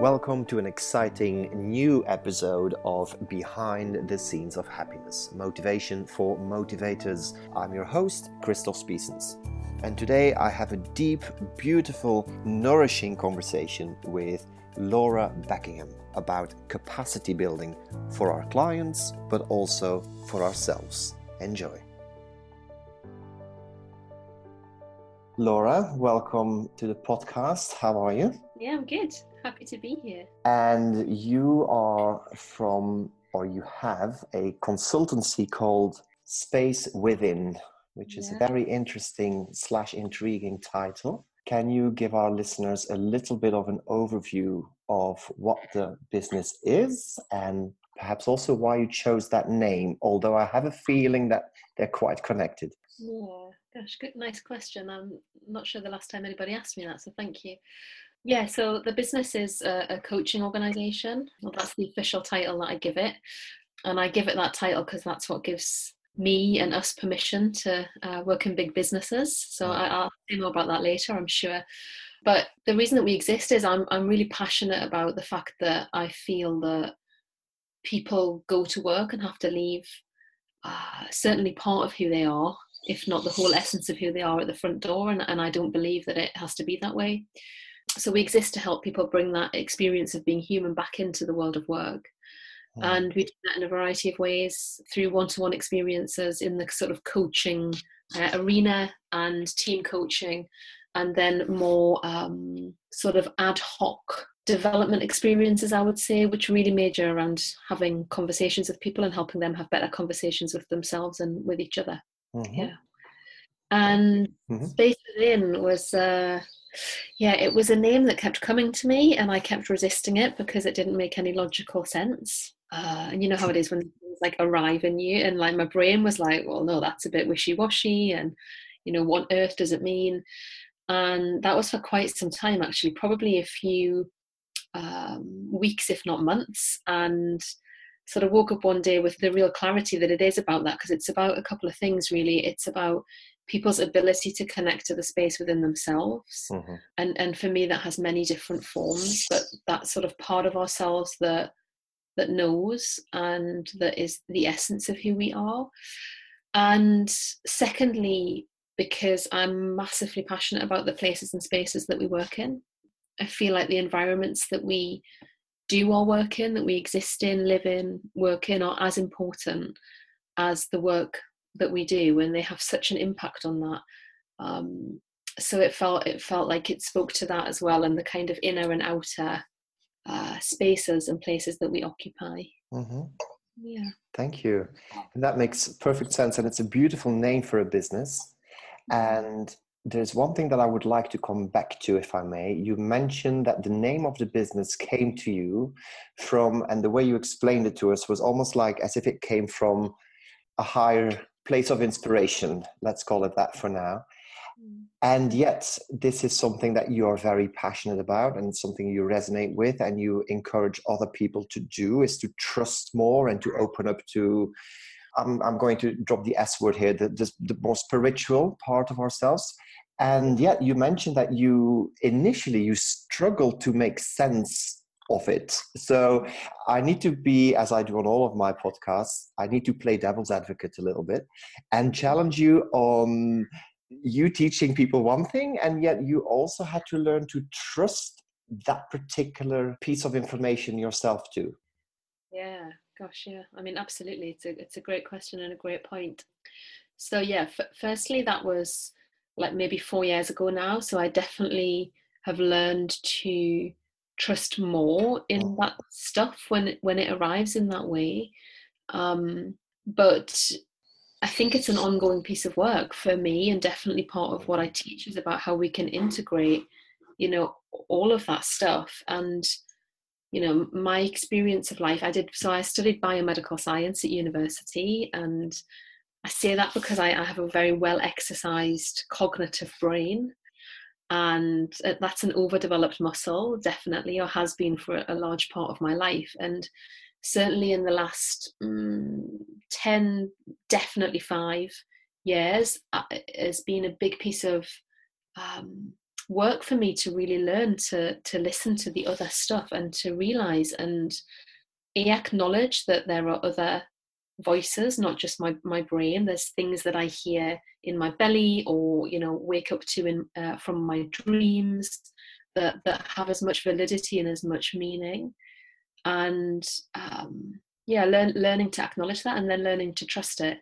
Welcome to an exciting new episode of Behind the Scenes of Happiness Motivation for Motivators. I'm your host, Christoph Spiesens. And today I have a deep, beautiful, nourishing conversation with Laura Beckingham about capacity building for our clients, but also for ourselves. Enjoy. Laura, welcome to the podcast. How are you? Yeah, I'm good. Happy to be here. And you are from, or you have a consultancy called Space Within, which is yeah. a very interesting slash intriguing title. Can you give our listeners a little bit of an overview of what the business is and perhaps also why you chose that name? Although I have a feeling that they're quite connected. Yeah, gosh, good, nice question. I'm not sure the last time anybody asked me that, so thank you. Yeah, so the business is a, a coaching organization. Well, that's the official title that I give it. And I give it that title because that's what gives me and us permission to uh, work in big businesses. So I, I'll say more about that later, I'm sure. But the reason that we exist is I'm I'm really passionate about the fact that I feel that people go to work and have to leave uh, certainly part of who they are, if not the whole essence of who they are at the front door. And, and I don't believe that it has to be that way so we exist to help people bring that experience of being human back into the world of work mm. and we do that in a variety of ways through one-to-one experiences in the sort of coaching uh, arena and team coaching and then more um, sort of ad hoc development experiences i would say which really major around having conversations with people and helping them have better conversations with themselves and with each other mm-hmm. yeah and mm-hmm. space within was uh, yeah, it was a name that kept coming to me, and I kept resisting it because it didn't make any logical sense. Uh, and you know how it is when things like arrive in you, and like my brain was like, well, no, that's a bit wishy washy, and you know, what earth does it mean? And that was for quite some time, actually, probably a few um, weeks, if not months, and sort of woke up one day with the real clarity that it is about that because it's about a couple of things really it's about people's ability to connect to the space within themselves mm-hmm. and and for me that has many different forms but that sort of part of ourselves that that knows and that is the essence of who we are and secondly because i'm massively passionate about the places and spaces that we work in i feel like the environments that we do our work in that we exist in live in work in are as important as the work that we do and they have such an impact on that. Um, so it felt it felt like it spoke to that as well and the kind of inner and outer uh, spaces and places that we occupy. Mm-hmm. yeah. Thank you. And that makes perfect sense and it's a beautiful name for a business. And there's one thing that I would like to come back to, if I may. You mentioned that the name of the business came to you from, and the way you explained it to us was almost like as if it came from a higher place of inspiration, let's call it that for now. Mm. And yet, this is something that you are very passionate about and something you resonate with and you encourage other people to do is to trust more and to open up to. I'm, I'm going to drop the S word here, the, the, the more spiritual part of ourselves. And yet, you mentioned that you initially you struggled to make sense of it. So I need to be, as I do on all of my podcasts, I need to play devil's advocate a little bit and challenge you on you teaching people one thing, and yet you also had to learn to trust that particular piece of information yourself too. Yeah, gosh, yeah. I mean, absolutely. It's a it's a great question and a great point. So yeah, f- firstly, that was like maybe four years ago now. So I definitely have learned to trust more in mm. that stuff when it, when it arrives in that way. Um, but I think it's an ongoing piece of work for me, and definitely part of what I teach is about how we can integrate, you know, all of that stuff. And you know, my experience of life, I did so. I studied biomedical science at university, and I say that because I, I have a very well exercised cognitive brain and uh, that's an overdeveloped muscle definitely or has been for a large part of my life. And certainly in the last um, 10 definitely five years uh, has been a big piece of um, work for me to really learn to to listen to the other stuff and to realize and acknowledge that there are other voices not just my my brain. There's things that i hear in my belly or you know wake up to in uh, from my dreams that that have as much validity and as much meaning. And um yeah learn, learning to acknowledge that and then learning to trust it.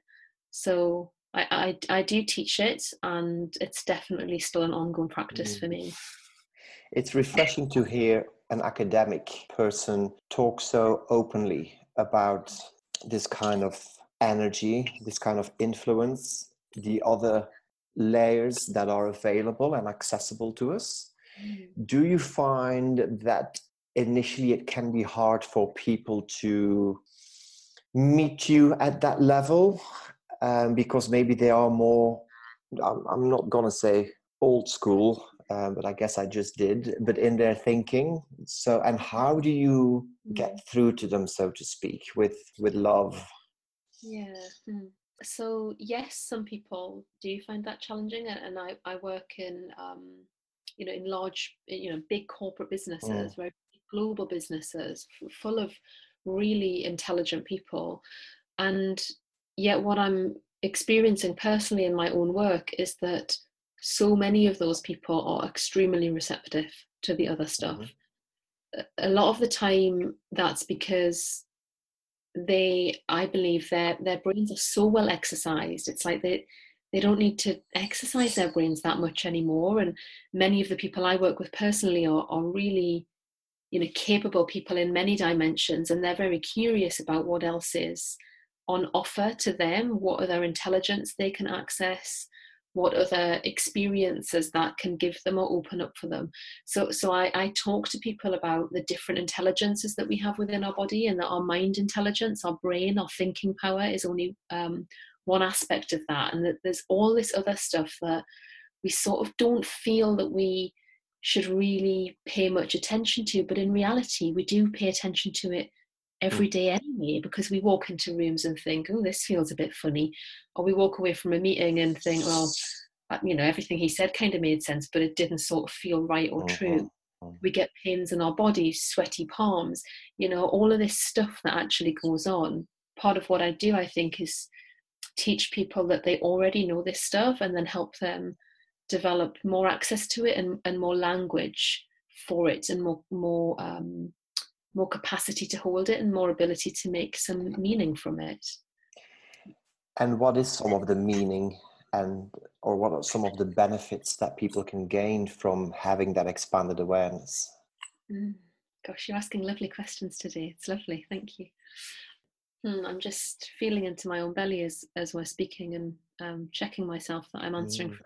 So I, I, I do teach it and it's definitely still an ongoing practice mm. for me. It's refreshing to hear an academic person talk so openly about this kind of energy, this kind of influence, the other layers that are available and accessible to us. Mm. Do you find that initially it can be hard for people to meet you at that level um, because maybe they are more, I'm, I'm not going to say old school, um, but I guess I just did, but in their thinking. So, and how do you get mm. through to them, so to speak, with with love? Yeah. Mm. So yes, some people do find that challenging, and I I work in um, you know in large you know big corporate businesses, mm. very global businesses, full of really intelligent people, and yet what I'm experiencing personally in my own work is that so many of those people are extremely receptive to the other stuff. Mm-hmm. A lot of the time, that's because they, I believe, their their brains are so well exercised. It's like they they don't need to exercise their brains that much anymore. And many of the people I work with personally are, are really, you know, capable people in many dimensions, and they're very curious about what else is on offer to them, what other intelligence they can access, what other experiences that can give them or open up for them. So, so I, I talk to people about the different intelligences that we have within our body, and that our mind intelligence, our brain, our thinking power is only um, one aspect of that, and that there's all this other stuff that we sort of don't feel that we should really pay much attention to, but in reality, we do pay attention to it every day anyway because we walk into rooms and think oh this feels a bit funny or we walk away from a meeting and think well uh, you know everything he said kind of made sense but it didn't sort of feel right or mm-hmm. true mm-hmm. we get pains in our bodies sweaty palms you know all of this stuff that actually goes on part of what i do i think is teach people that they already know this stuff and then help them develop more access to it and, and more language for it and more more um, more capacity to hold it and more ability to make some meaning from it. And what is some of the meaning and or what are some of the benefits that people can gain from having that expanded awareness? Mm. Gosh, you're asking lovely questions today. It's lovely. Thank you. Hmm, I'm just feeling into my own belly as as we're speaking and um, checking myself that I'm answering mm.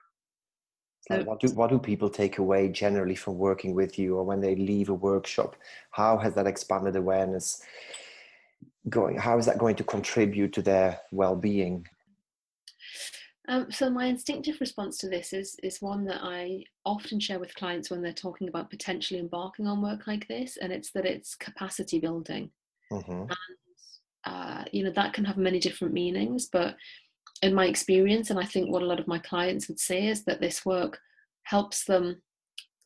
So, what do what do people take away generally from working with you, or when they leave a workshop? How has that expanded awareness going? How is that going to contribute to their well-being? Um, so my instinctive response to this is is one that I often share with clients when they're talking about potentially embarking on work like this, and it's that it's capacity building. Mm-hmm. And uh, you know that can have many different meanings, but in my experience, and I think what a lot of my clients would say is that this work helps them.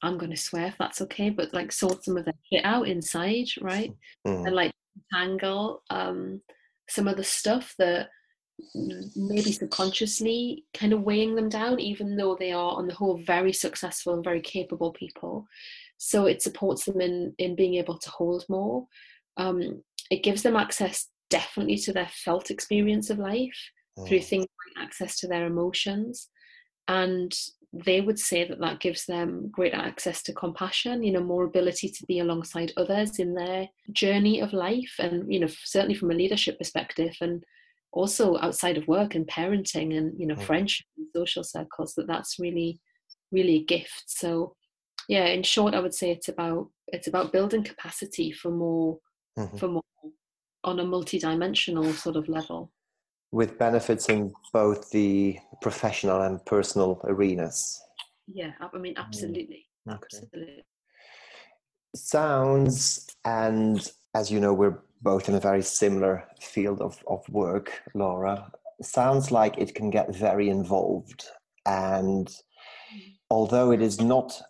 I'm going to swear if that's okay, but like sort some of their shit out inside, right? Mm. And like tangle um, some of the stuff that maybe subconsciously kind of weighing them down, even though they are on the whole very successful and very capable people. So it supports them in in being able to hold more. Um, it gives them access definitely to their felt experience of life mm. through things like access to their emotions and they would say that that gives them greater access to compassion you know more ability to be alongside others in their journey of life and you know certainly from a leadership perspective and also outside of work and parenting and you know mm. friendship and social circles that that's really really a gift so yeah in short i would say it's about it's about building capacity for more mm-hmm. for more on a multi-dimensional sort of level with benefits in both the professional and personal arenas. Yeah, I mean, mm, absolutely. Okay. Absolutely. Sounds, and as you know, we're both in a very similar field of, of work, Laura. Sounds like it can get very involved. And mm. although it is not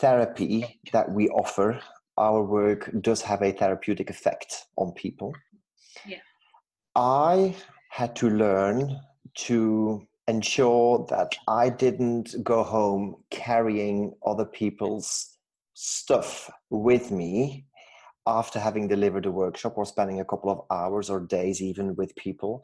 therapy that we offer, our work does have a therapeutic effect on people. Yeah. I had to learn to ensure that I didn't go home carrying other people's stuff with me after having delivered a workshop or spending a couple of hours or days even with people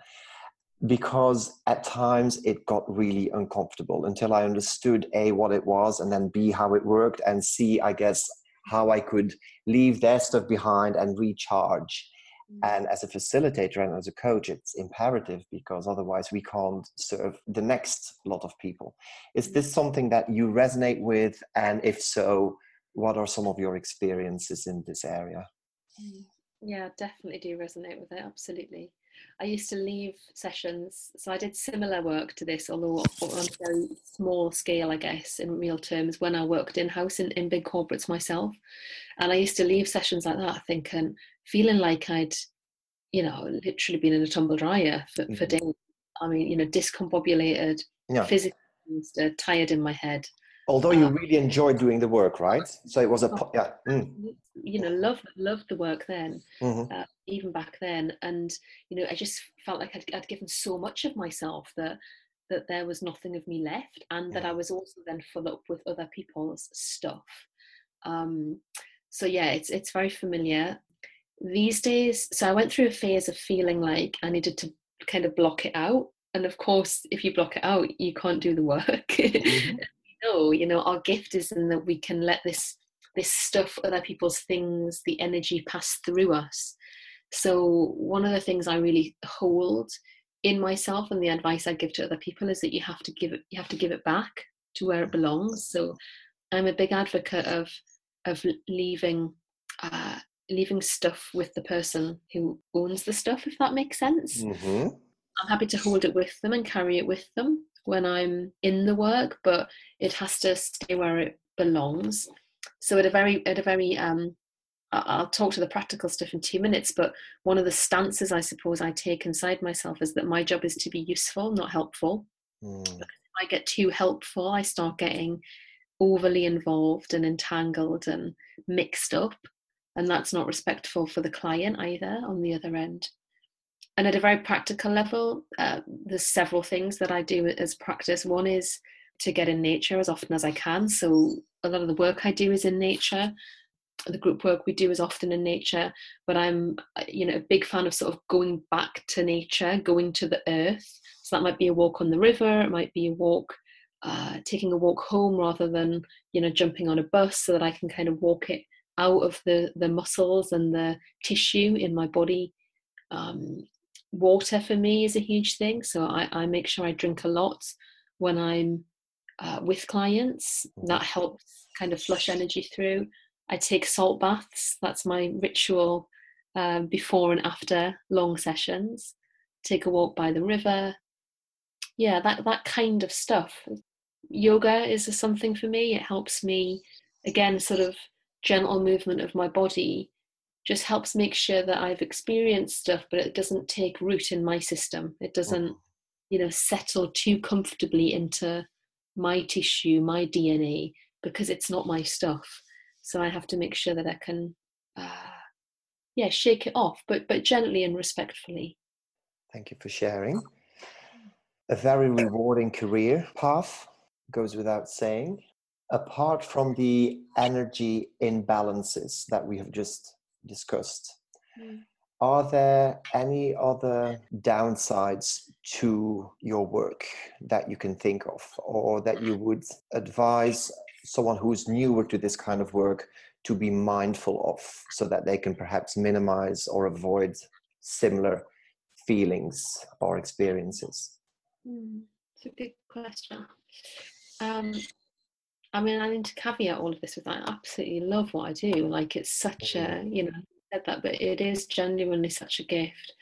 because at times it got really uncomfortable until I understood A, what it was, and then B, how it worked, and C, I guess, how I could leave their stuff behind and recharge. Mm. And as a facilitator and as a coach, it's imperative because otherwise we can't serve the next lot of people. Is this mm. something that you resonate with? And if so, what are some of your experiences in this area? Mm. Yeah, definitely do resonate with it. Absolutely. I used to leave sessions, so I did similar work to this, although on a very small scale, I guess, in real terms, when I worked in house in, in big corporates myself. And I used to leave sessions like that thinking, feeling like I'd, you know, literally been in a tumble dryer for, mm-hmm. for days. I mean, you know, discombobulated, yeah. physically tired in my head. Although you um, really enjoyed doing the work, right? So it was a oh, yeah. Mm. You know, love loved the work then, mm-hmm. uh, even back then, and you know, I just felt like I'd, I'd, given so much of myself that that there was nothing of me left, and that I was also then full up with other people's stuff. Um, so yeah, it's it's very familiar these days. So I went through a phase of feeling like I needed to kind of block it out, and of course, if you block it out, you can't do the work. Mm-hmm know you know our gift is in that we can let this this stuff other people's things the energy pass through us. So one of the things i really hold in myself and the advice i give to other people is that you have to give it you have to give it back to where it belongs. So i'm a big advocate of of leaving uh, leaving stuff with the person who owns the stuff if that makes sense. Mm-hmm. i'm happy to hold it with them and carry it with them when I'm in the work, but it has to stay where it belongs. So at a very at a very um, I'll talk to the practical stuff in two minutes, but one of the stances I suppose I take inside myself is that my job is to be useful, not helpful. Mm. If I get too helpful, I start getting overly involved and entangled and mixed up. And that's not respectful for the client either on the other end and at a very practical level, uh, there's several things that I do as practice. One is to get in nature as often as I can. So a lot of the work I do is in nature. The group work we do is often in nature, but I'm, you know, a big fan of sort of going back to nature, going to the earth. So that might be a walk on the river. It might be a walk, uh, taking a walk home rather than, you know, jumping on a bus, so that I can kind of walk it out of the the muscles and the tissue in my body um, water for me is a huge thing. So I, I make sure I drink a lot when I'm uh, with clients. That helps kind of flush energy through. I take salt baths. That's my ritual um, before and after long sessions. Take a walk by the river. Yeah, that that kind of stuff. Yoga is something for me. It helps me again, sort of gentle movement of my body just helps make sure that I've experienced stuff, but it doesn't take root in my system. It doesn't, mm-hmm. you know, settle too comfortably into my tissue, my DNA, because it's not my stuff. So I have to make sure that I can, uh, yeah, shake it off, but but gently and respectfully. Thank you for sharing. A very rewarding career path goes without saying. Apart from the energy imbalances that we have just discussed. Mm. Are there any other downsides to your work that you can think of, or that you would advise someone who's newer to this kind of work to be mindful of so that they can perhaps minimize or avoid similar feelings or experiences? Mm, it's a good question. Um, I mean, I need to caveat all of this with I absolutely love what I do. Like, it's such a, mm-hmm. you know, I said that, but it is genuinely such a gift.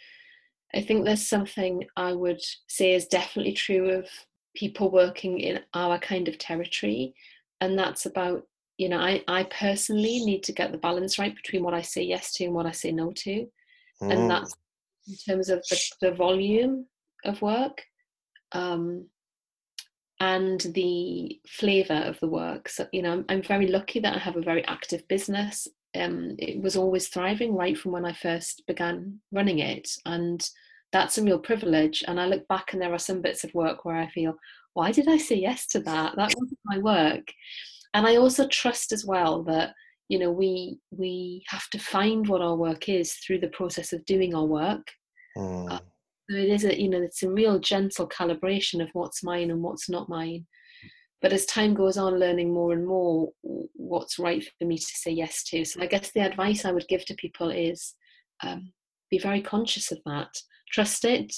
I think there's something I would say is definitely true of people working in our kind of territory, and that's about, you know, I, I personally need to get the balance right between what I say yes to and what I say no to. Mm. And that's in terms of the, the volume of work. Um, and the flavor of the work. So, you know, I'm, I'm very lucky that I have a very active business. Um, it was always thriving right from when I first began running it. And that's a real privilege. And I look back and there are some bits of work where I feel, why did I say yes to that? That wasn't my work. And I also trust as well that you know we we have to find what our work is through the process of doing our work. Mm. Uh, so it is a you know it's a real gentle calibration of what's mine and what's not mine. But as time goes on, learning more and more what's right for me to say yes to. So I guess the advice I would give to people is um, be very conscious of that trust it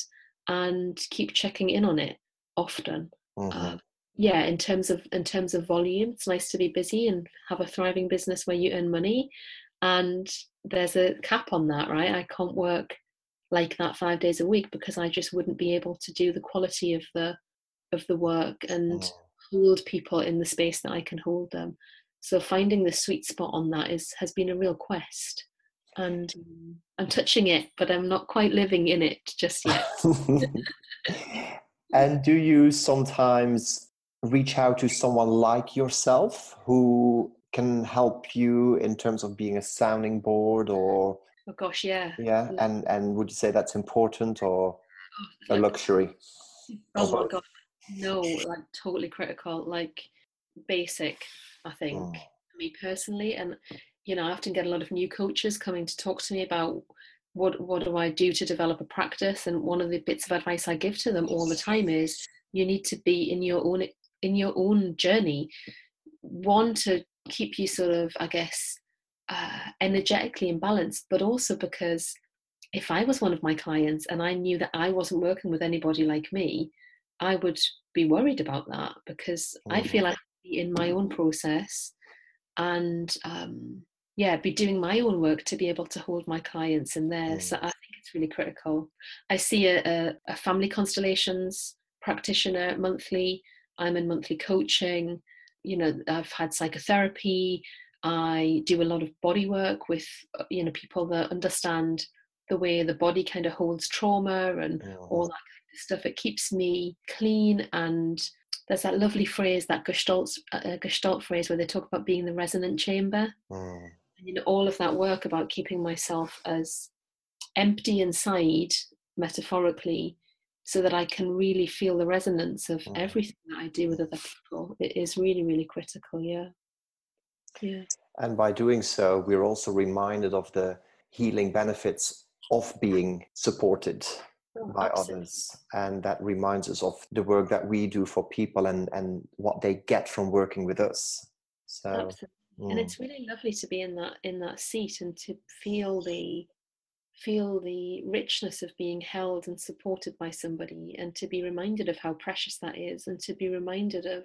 and keep checking in on it often mm-hmm. uh, yeah in terms of in terms of volume it's nice to be busy and have a thriving business where you earn money and there's a cap on that right i can't work like that five days a week because i just wouldn't be able to do the quality of the of the work and mm. hold people in the space that i can hold them so finding the sweet spot on that is has been a real quest and um, I'm touching it, but I'm not quite living in it just yet. and do you sometimes reach out to someone like yourself who can help you in terms of being a sounding board or oh gosh yeah yeah and and would you say that's important or oh, a luxury oh my god no like totally critical like basic i think mm. me personally and you know, I often get a lot of new coaches coming to talk to me about what what do I do to develop a practice. And one of the bits of advice I give to them all the time is you need to be in your own in your own journey. One to keep you sort of, I guess, uh, energetically imbalanced, but also because if I was one of my clients and I knew that I wasn't working with anybody like me, I would be worried about that because I feel like in my own process and um, yeah be doing my own work to be able to hold my clients in there. Mm. so i think it's really critical. I see a, a, a, family constellations practitioner monthly. I'm in monthly coaching. You know i've had psychotherapy i do a lot of body work with uh, you know people that understand the way the body kind of holds trauma and mm. all that kind of stuff it keeps me clean and there's that lovely phrase that gestalt uh, gestalt phrase where they talk about being the resonant chamber mm you know all of that work about keeping myself as empty inside metaphorically so that I can really feel the resonance of mm. everything that I do with other people. It is really, really critical. Yeah. Yeah. And by doing so, we're also reminded of the healing benefits of being supported oh, by absolutely. others. And that reminds us of the work that we do for people and, and what they get from working with us. So absolutely mm. and it's really lovely to be in that in that seat and to feel the feel the richness of being held and supported by somebody and to be reminded of how precious that is and to be reminded of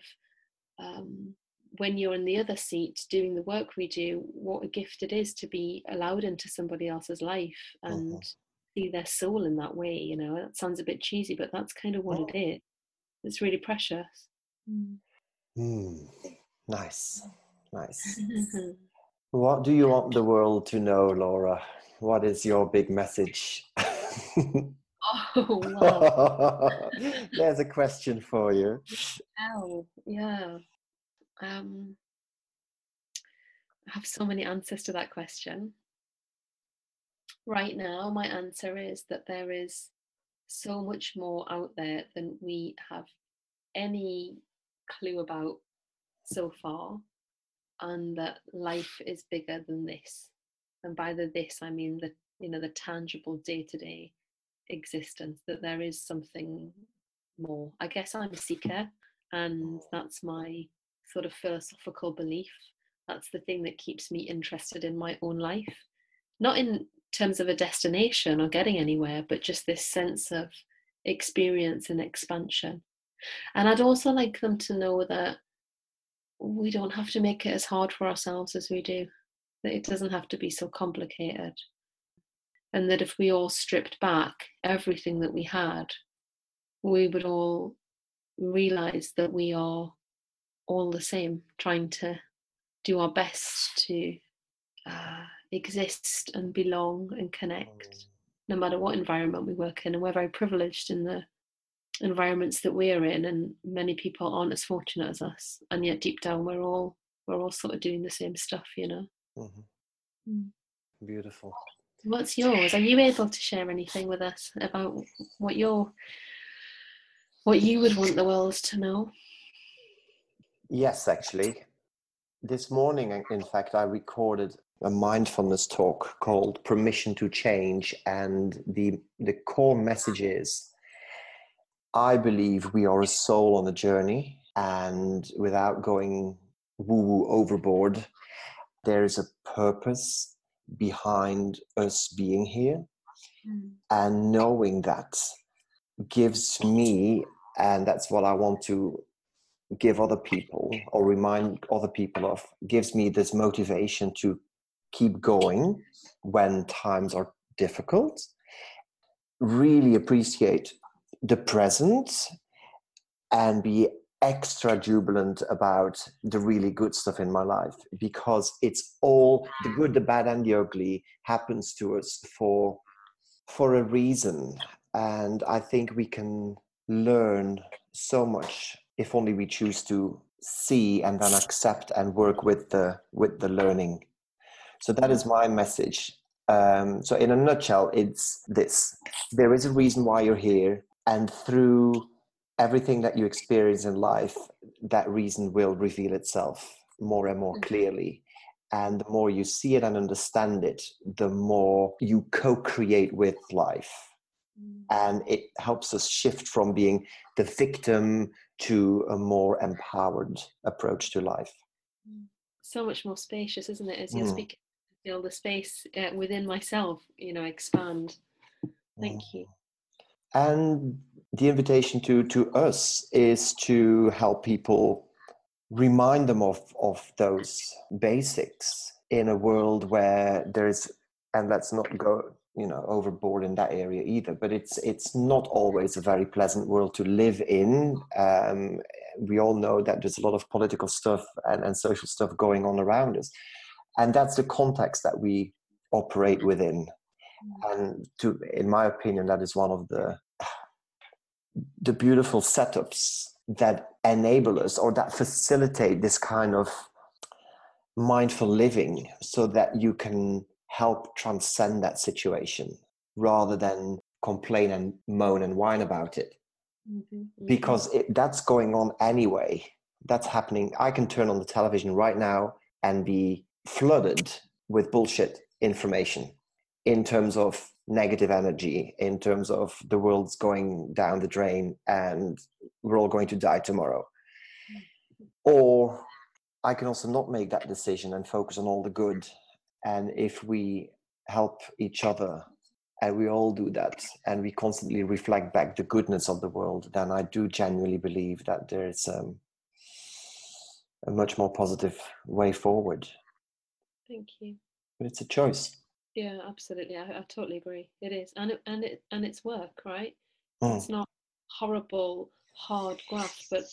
um, when you're in the other seat doing the work we do what a gift it is to be allowed into somebody else's life and mm-hmm. see their soul in that way you know that sounds a bit cheesy but that's kind of what oh. it is it's really precious mm. Mm. nice Nice. what do you want the world to know, Laura? What is your big message? oh, wow. There's a question for you. Oh, yeah. Um, I have so many answers to that question. Right now, my answer is that there is so much more out there than we have any clue about so far and that life is bigger than this. And by the this, I mean the you know the tangible day to day existence. That there is something more. I guess I'm a seeker, and that's my sort of philosophical belief. That's the thing that keeps me interested in my own life, not in terms of a destination or getting anywhere, but just this sense of experience and expansion. And I'd also like them to know that we don't have to make it as hard for ourselves as we do. That it doesn't have to be so complicated. And that if we all stripped back everything that we had, we would all realize that we are all the same, trying to do our best to uh, exist and belong and connect, no matter what environment we work in. And we're very privileged in the environments that we're in and many people aren't as fortunate as us and yet deep down we're all we're all sort of doing the same stuff you know mm-hmm. mm. beautiful what's yours are you able to share anything with us about what your what you would want the world to know yes actually this morning in fact i recorded a mindfulness talk called permission to change and the the core message is I believe we are a soul on a journey, and without going woo woo overboard, there is a purpose behind us being here. Mm. And knowing that gives me, and that's what I want to give other people or remind other people of, gives me this motivation to keep going when times are difficult. Really appreciate the present and be extra jubilant about the really good stuff in my life because it's all the good the bad and the ugly happens to us for for a reason and i think we can learn so much if only we choose to see and then accept and work with the with the learning. So that is my message. Um, so in a nutshell it's this. There is a reason why you're here and through everything that you experience in life that reason will reveal itself more and more mm-hmm. clearly. And the more you see it and understand it the more you co-create with life. Mm. and it helps us shift from being the victim to a more empowered approach to life mm. so much more spacious isn't it as you're mm. speaking feel the space uh, within myself you know expand thank mm. you and the invitation to to us is to help people remind them of of those basics in a world where there's and let's not go you know overboard in that area either. But it's it's not always a very pleasant world to live in. Um, we all know that there's a lot of political stuff and, and social stuff going on around us. And that's the context that we operate within. And to in my opinion that is one of the the beautiful setups that enable us or that facilitate this kind of mindful living so that you can help transcend that situation rather than complain and moan and whine about it mm-hmm, mm-hmm. because it, that's going on anyway that's happening i can turn on the television right now and be flooded with bullshit information in terms of negative energy in terms of the world's going down the drain and we're all going to die tomorrow. Or I can also not make that decision and focus on all the good. And if we help each other and we all do that and we constantly reflect back the goodness of the world, then I do genuinely believe that there's um, a much more positive way forward. Thank you. But it's a choice. Yeah, absolutely. I, I totally agree. It is, and it, and it and it's work, right? Mm. It's not horrible, hard graft, but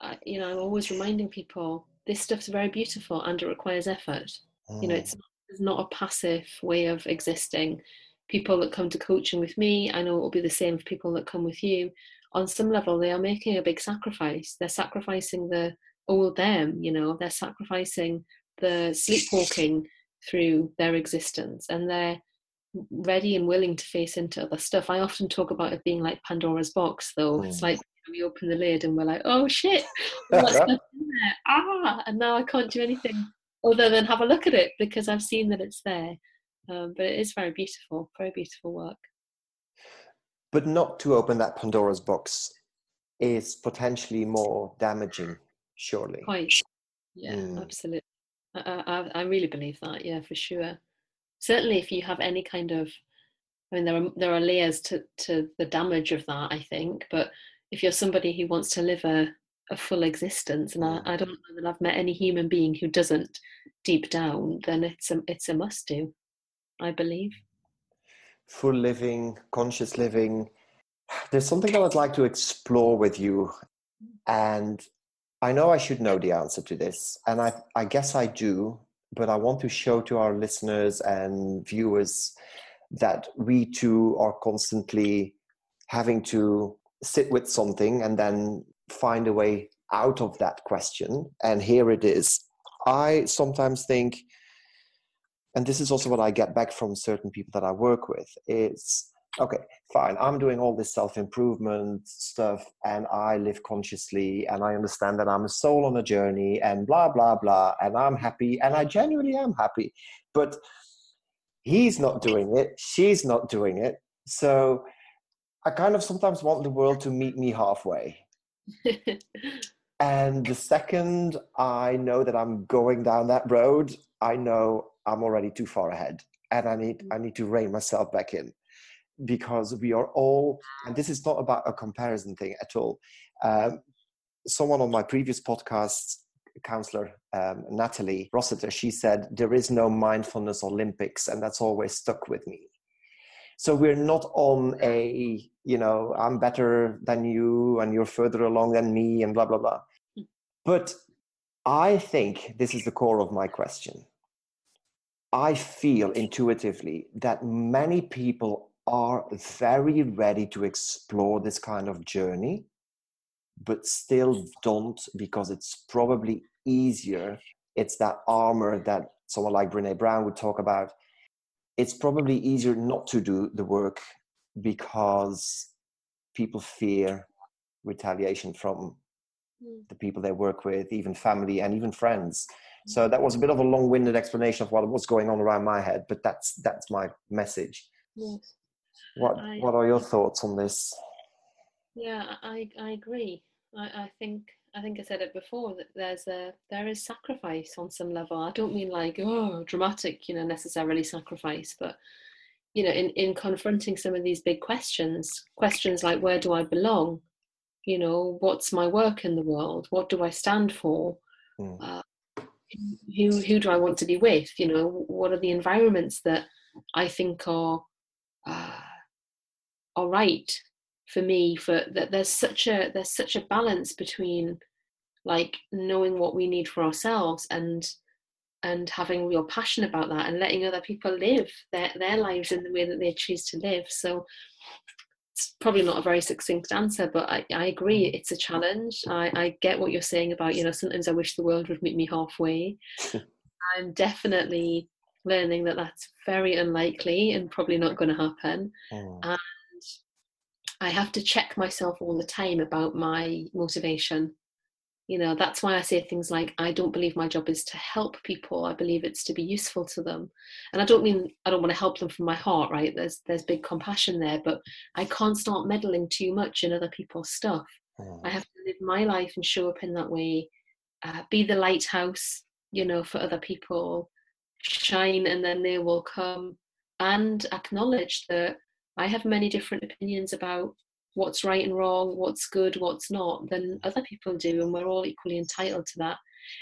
I, you know, I'm always reminding people this stuff's very beautiful and it requires effort. Mm. You know, it's, mm. It's not a passive way of existing. People that come to coaching with me, I know it will be the same for people that come with you. On some level, they are making a big sacrifice. They're sacrificing the old them, you know, they're sacrificing the sleepwalking through their existence and they're ready and willing to face into other stuff. I often talk about it being like Pandora's box, though. Mm. It's like we open the lid and we're like, oh shit, what's in there? Ah, and now I can't do anything other than have a look at it because I've seen that it's there. Um, but it is very beautiful, very beautiful work. But not to open that Pandora's box is potentially more damaging, surely. Quite. Yeah, mm. absolutely. I, I, really believe that. Yeah, for sure. Certainly, if you have any kind of, I mean, there are there are layers to to the damage of that. I think, but if you're somebody who wants to live a a full existence, and I, I don't know that I've met any human being who doesn't deep down, then it's a it's a must do. I believe. Full living, conscious living. There's something I would like to explore with you, and I know I should know the answer to this, and I, I guess I do, but I want to show to our listeners and viewers that we too are constantly having to sit with something and then find a way out of that question. And here it is. I sometimes think, and this is also what I get back from certain people that I work with, it's okay, fine, I'm doing all this self improvement stuff and I live consciously and I understand that I'm a soul on a journey and blah, blah, blah. And I'm happy and I genuinely am happy. But he's not doing it, she's not doing it. So I kind of sometimes want the world to meet me halfway. and the second I know that I'm going down that road, I know I'm already too far ahead and I need I need to rein myself back in because we are all, and this is not about a comparison thing at all. Um, someone on my previous podcast, counselor um, Natalie Rossiter, she said, There is no mindfulness Olympics, and that's always stuck with me. So we're not on a, you know, I'm better than you and you're further along than me and blah, blah, blah. Hmm. But I think this is the core of my question. I feel intuitively that many people are very ready to explore this kind of journey, but still don't because it's probably easier. It's that armor that someone like Brene Brown would talk about. It's probably easier not to do the work because people fear retaliation from hmm. the people they work with, even family and even friends. So that was a bit of a long-winded explanation of what was going on around my head, but that's that's my message. Yes. What I, What are your thoughts on this? Yeah, I I agree. I, I think I think I said it before that there's a there is sacrifice on some level. I don't mean like oh dramatic, you know, necessarily sacrifice, but you know, in in confronting some of these big questions, questions like where do I belong? You know, what's my work in the world? What do I stand for? Mm. Uh, who who do I want to be with? You know, what are the environments that I think are uh, are right for me for that there's such a there's such a balance between like knowing what we need for ourselves and and having real passion about that and letting other people live their, their lives in the way that they choose to live so it's probably not a very succinct answer but i, I agree mm. it's a challenge I, I get what you're saying about you know sometimes i wish the world would meet me halfway i'm definitely learning that that's very unlikely and probably not going to happen mm. and I have to check myself all the time about my motivation. You know, that's why I say things like, I don't believe my job is to help people. I believe it's to be useful to them. And I don't mean I don't want to help them from my heart, right? There's there's big compassion there, but I can't start meddling too much in other people's stuff. Mm. I have to live my life and show up in that way, uh, be the lighthouse, you know, for other people, shine and then they will come and acknowledge that I have many different opinions about what's right and wrong, what's good, what's not, than other people do, and we're all equally entitled to that.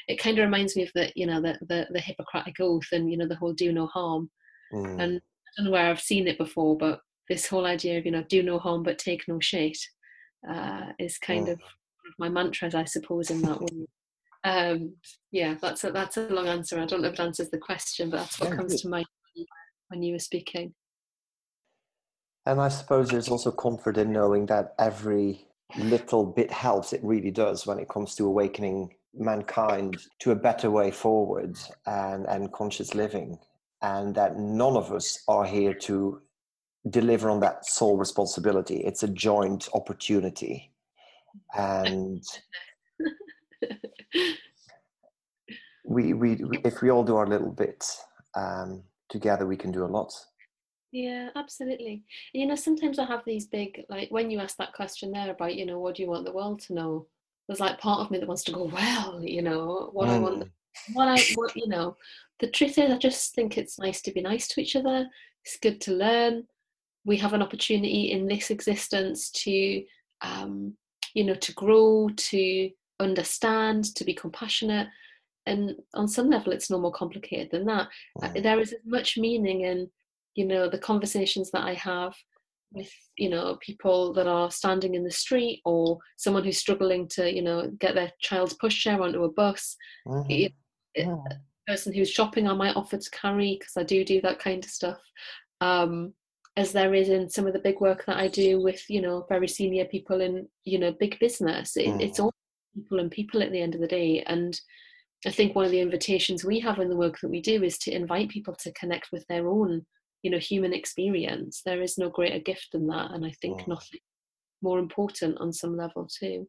It kind of reminds me of the, you know, the the, the Hippocratic oath and you know the whole do no harm. Mm. And I don't know where I've seen it before, but this whole idea of you know do no harm but take no shit uh, is kind mm. of my mantras, I suppose, in that way. Um, yeah, that's a that's a long answer. I don't know if it answers the question, but that's what yeah, comes to mind when you were speaking. And I suppose there's also comfort in knowing that every little bit helps. It really does when it comes to awakening mankind to a better way forward and, and conscious living. And that none of us are here to deliver on that sole responsibility. It's a joint opportunity. And we, we, if we all do our little bit um, together, we can do a lot. Yeah, absolutely. You know, sometimes I have these big, like when you ask that question there about, you know, what do you want the world to know? There's like part of me that wants to go, well, you know, what mm. I want, mm. what I, what, you know, the truth is, I just think it's nice to be nice to each other. It's good to learn. We have an opportunity in this existence to, um, you know, to grow, to understand, to be compassionate. And on some level, it's no more complicated than that. Mm. There is as much meaning in you know the conversations that i have with you know people that are standing in the street or someone who's struggling to you know get their child's pushchair onto a bus mm-hmm. yeah. a person who's shopping i might offer to carry because i do do that kind of stuff um, as there is in some of the big work that I do with, you know, very senior people in, you know, big business. It, mm. It's all people and people at the end of the day. And I think one of the invitations we have in the work that we do is to invite people to connect with their own, you know, human experience. There is no greater gift than that. And I think oh. nothing more important on some level too.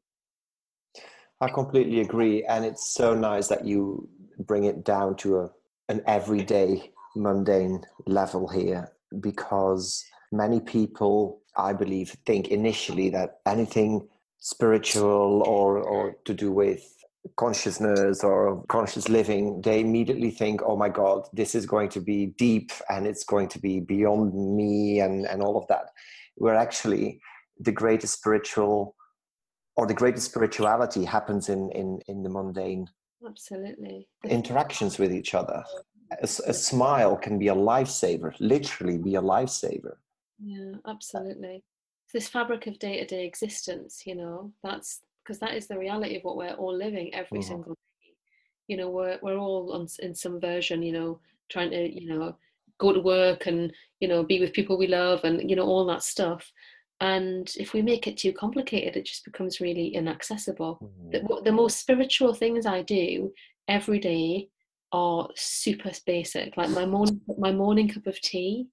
I completely agree. And it's so nice that you bring it down to a, an everyday mundane level here because many people, I believe, think initially that anything spiritual or, or to do with consciousness or conscious living, they immediately think, oh my God, this is going to be deep and it's going to be beyond me and, and all of that. Where actually the greatest spiritual or the greatest spirituality happens in, in, in the mundane absolutely. interactions with each other. A, a smile can be a lifesaver literally be a lifesaver. Yeah absolutely. This fabric of day-to-day existence you know that's because that is the reality of what we're all living every mm-hmm. single day you know we're, we're all on, in some version you know trying to you know go to work and you know be with people we love and you know all that stuff and if we make it too complicated it just becomes really inaccessible mm-hmm. the, the most spiritual things i do every day are super basic like my morning my morning cup of tea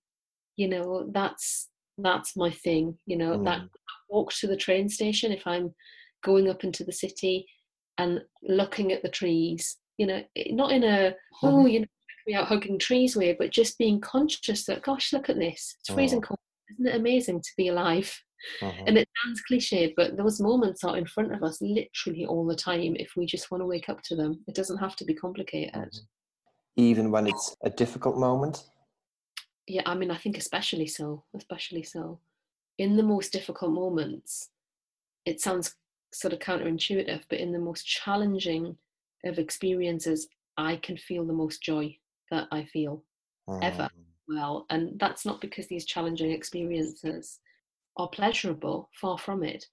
you know that's that's my thing you know mm. that walk to the train station if i'm going up into the city and looking at the trees you know not in a oh you know we out hugging trees way but just being conscious that gosh look at this it's freezing oh. cold isn't it amazing to be alive? Uh-huh. And it sounds cliched, but those moments are in front of us literally all the time if we just want to wake up to them. It doesn't have to be complicated. Uh-huh. Even when it's a difficult moment? Yeah, I mean, I think especially so, especially so. In the most difficult moments, it sounds sort of counterintuitive, but in the most challenging of experiences, I can feel the most joy that I feel ever oh. well. And that's not because these challenging experiences are pleasurable, far from it.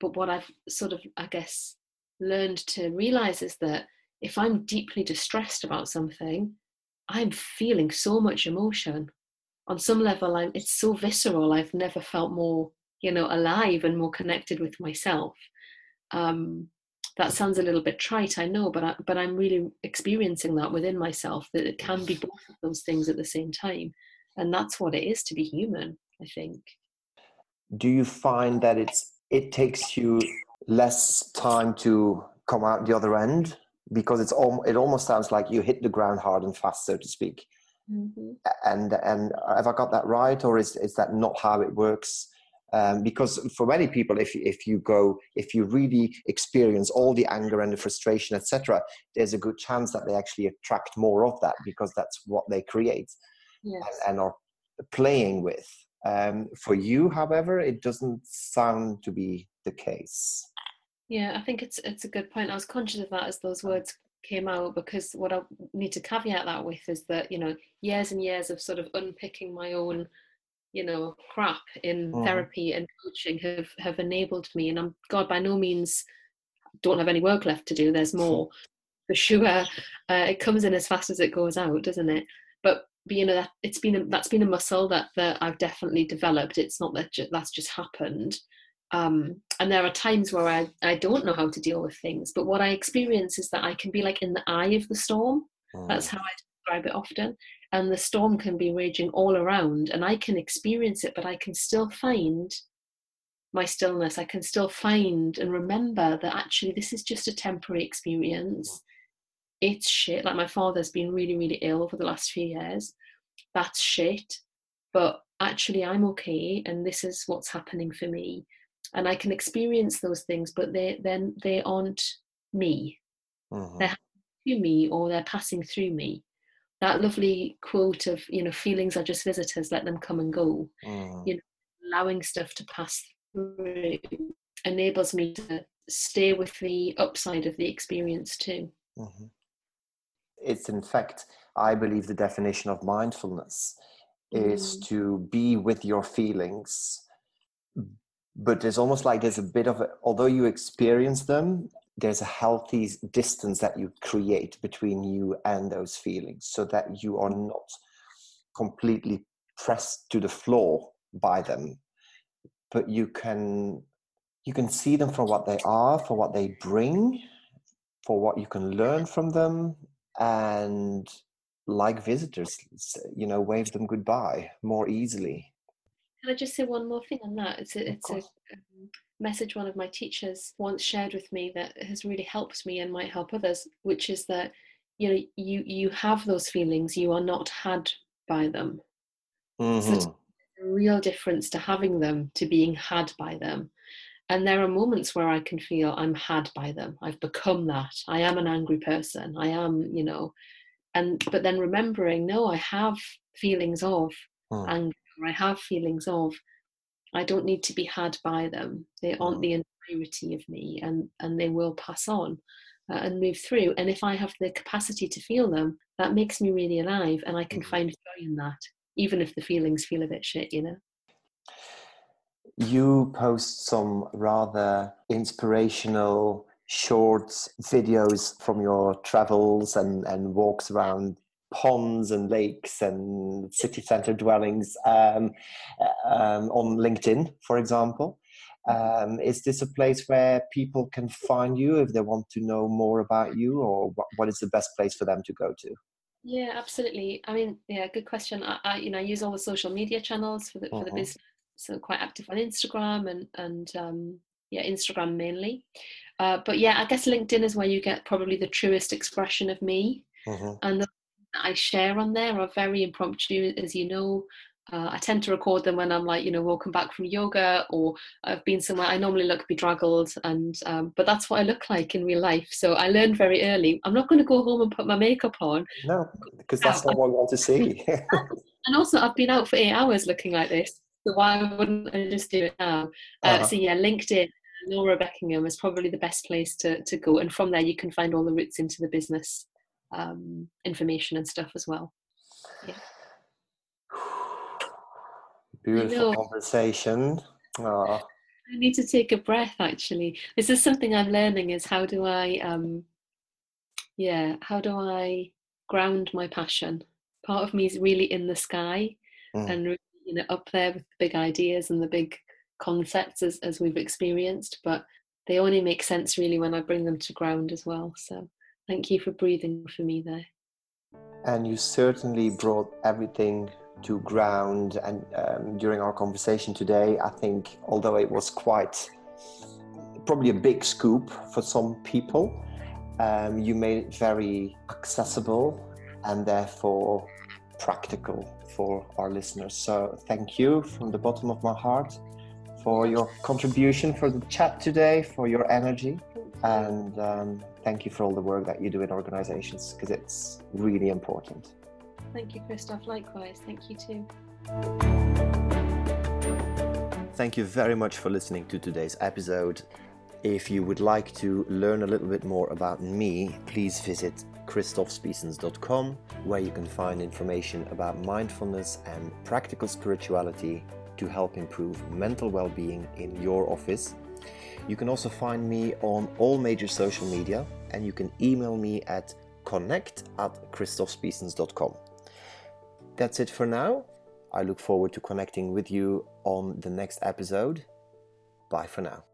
But what I've sort of, I guess, learned to realize is that if I'm deeply distressed about something, I'm feeling so much emotion. On some level, I'm, it's so visceral. I've never felt more, you know, alive and more connected with myself. Um, that sounds a little bit trite, I know, but I, but I'm really experiencing that within myself that it can be both of those things at the same time, and that's what it is to be human. I think. Do you find that it's it takes you less time to come out the other end because it's all it almost sounds like you hit the ground hard and fast, so to speak. Mm-hmm. And and have I got that right, or is is that not how it works? Um, because for many people if, if you go if you really experience all the anger and the frustration etc there's a good chance that they actually attract more of that because that's what they create yes. and, and, are playing with. Um, for you however it doesn't sound to be the case. Yeah i think it's it's a good point. I was conscious of that as those words came out because what i need to caveat that with is that you know years and years of sort of unpicking my own you know crap in mm. therapy and coaching have have enabled me. And i'm god by no means don't have any work left to do. There's more for sure. Uh, it comes in as fast as it goes out doesn't it? But, you know that it's been a, that's been a muscle that that i've definitely developed. It's not that ju- that's just happened. Um, and there are times where I, I don't know how to deal with things. But what i experience is that i can be like in the eye of the storm. Mm. that's how i describe it often and the storm can be raging all around and i can experience it but i can still find my stillness. I can still find and remember that actually this is just a temporary experience. It's shit. Like my father's been really really ill for the last few years. That's shit. But actually i'm okay and this is what's happening for me. And i can experience those things but they then they aren't me. Uh-huh. they're to me or they're passing through me that lovely quote of you know feelings are just visitors let them come and go mm. you know allowing stuff to pass through enables me to stay with the upside of the experience too mm-hmm. it's in fact i believe the definition of mindfulness mm. is to be with your feelings but there's almost like there's a bit of a, although you experience them there's a healthy distance that you create between you and those feelings so that you are not completely pressed to the floor by them, but you can you can see them for what they are, for what they bring, for what you can learn from them, and like visitors, you know, wave them goodbye more easily. Can I just say one more thing on that? It's a, it's a um, message one of my teachers once shared with me that has really helped me and might help others, which is that you know you you have those feelings, you are not had by them. Mm-hmm. So a real difference to having them to being had by them. And there are moments where I can feel I'm had by them. I've become that. I am an angry person. I am, you know, and but then remembering, no, I have feelings of mm. anger. I have feelings of I don't need to be had by them. They aren't mm. the entirety of me, and and they will pass on uh, and move through. And if I have the capacity to feel them, that makes me really alive, and I can mm. find joy in that, even if the feelings feel a bit shit, you know. You post some rather inspirational short videos from your travels and, and walks around ponds and lakes and city center dwellings um, um, on LinkedIn, for example. Um, is this a place where people can find you if they want to know more about you, or what, what is the best place for them to go to? Yeah, absolutely. I mean, yeah, good question. I, I you know, I use all the social media channels for the for the mm-hmm. business, so quite active on Instagram and and um, yeah, Instagram mainly. Uh, but yeah, I guess LinkedIn is where you get probably the truest expression of me, mm-hmm. and the I share on there are very impromptu, as you know. Uh, I tend to record them when I'm like, you know, walking back from yoga or I've been somewhere. I normally look bedraggled, and um, but that's what I look like in real life. So I learned very early. I'm not going to go home and put my makeup on. No, because that's not what I want to see. and also, I've been out for eight hours looking like this. So why wouldn't I just do it now? Uh, uh-huh. So yeah, LinkedIn. Laura Beckingham is probably the best place to, to go. And from there, you can find all the routes into the business um, information and stuff as well. Yeah. Beautiful conversation. Aww. I need to take a breath actually. This is something I'm learning is how do I um yeah, how do I ground my passion? Part of me is really in the sky mm. and you know up there with the big ideas and the big concepts as, as we've experienced, but they only make sense really when I bring them to ground as well. So thank you for breathing for me there. And you certainly brought everything to ground. And um, during our conversation today, I think, although it was quite probably a big scoop for some people, um, you made it very accessible and therefore practical for our listeners. So, thank you from the bottom of my heart for your contribution, for the chat today, for your energy, and um, thank you for all the work that you do in organizations because it's really important. Thank you, Christoph. Likewise. Thank you too. Thank you very much for listening to today's episode. If you would like to learn a little bit more about me, please visit christophspiessens.com, where you can find information about mindfulness and practical spirituality to help improve mental well being in your office. You can also find me on all major social media and you can email me at connect at christophspiessens.com. That's it for now. I look forward to connecting with you on the next episode. Bye for now.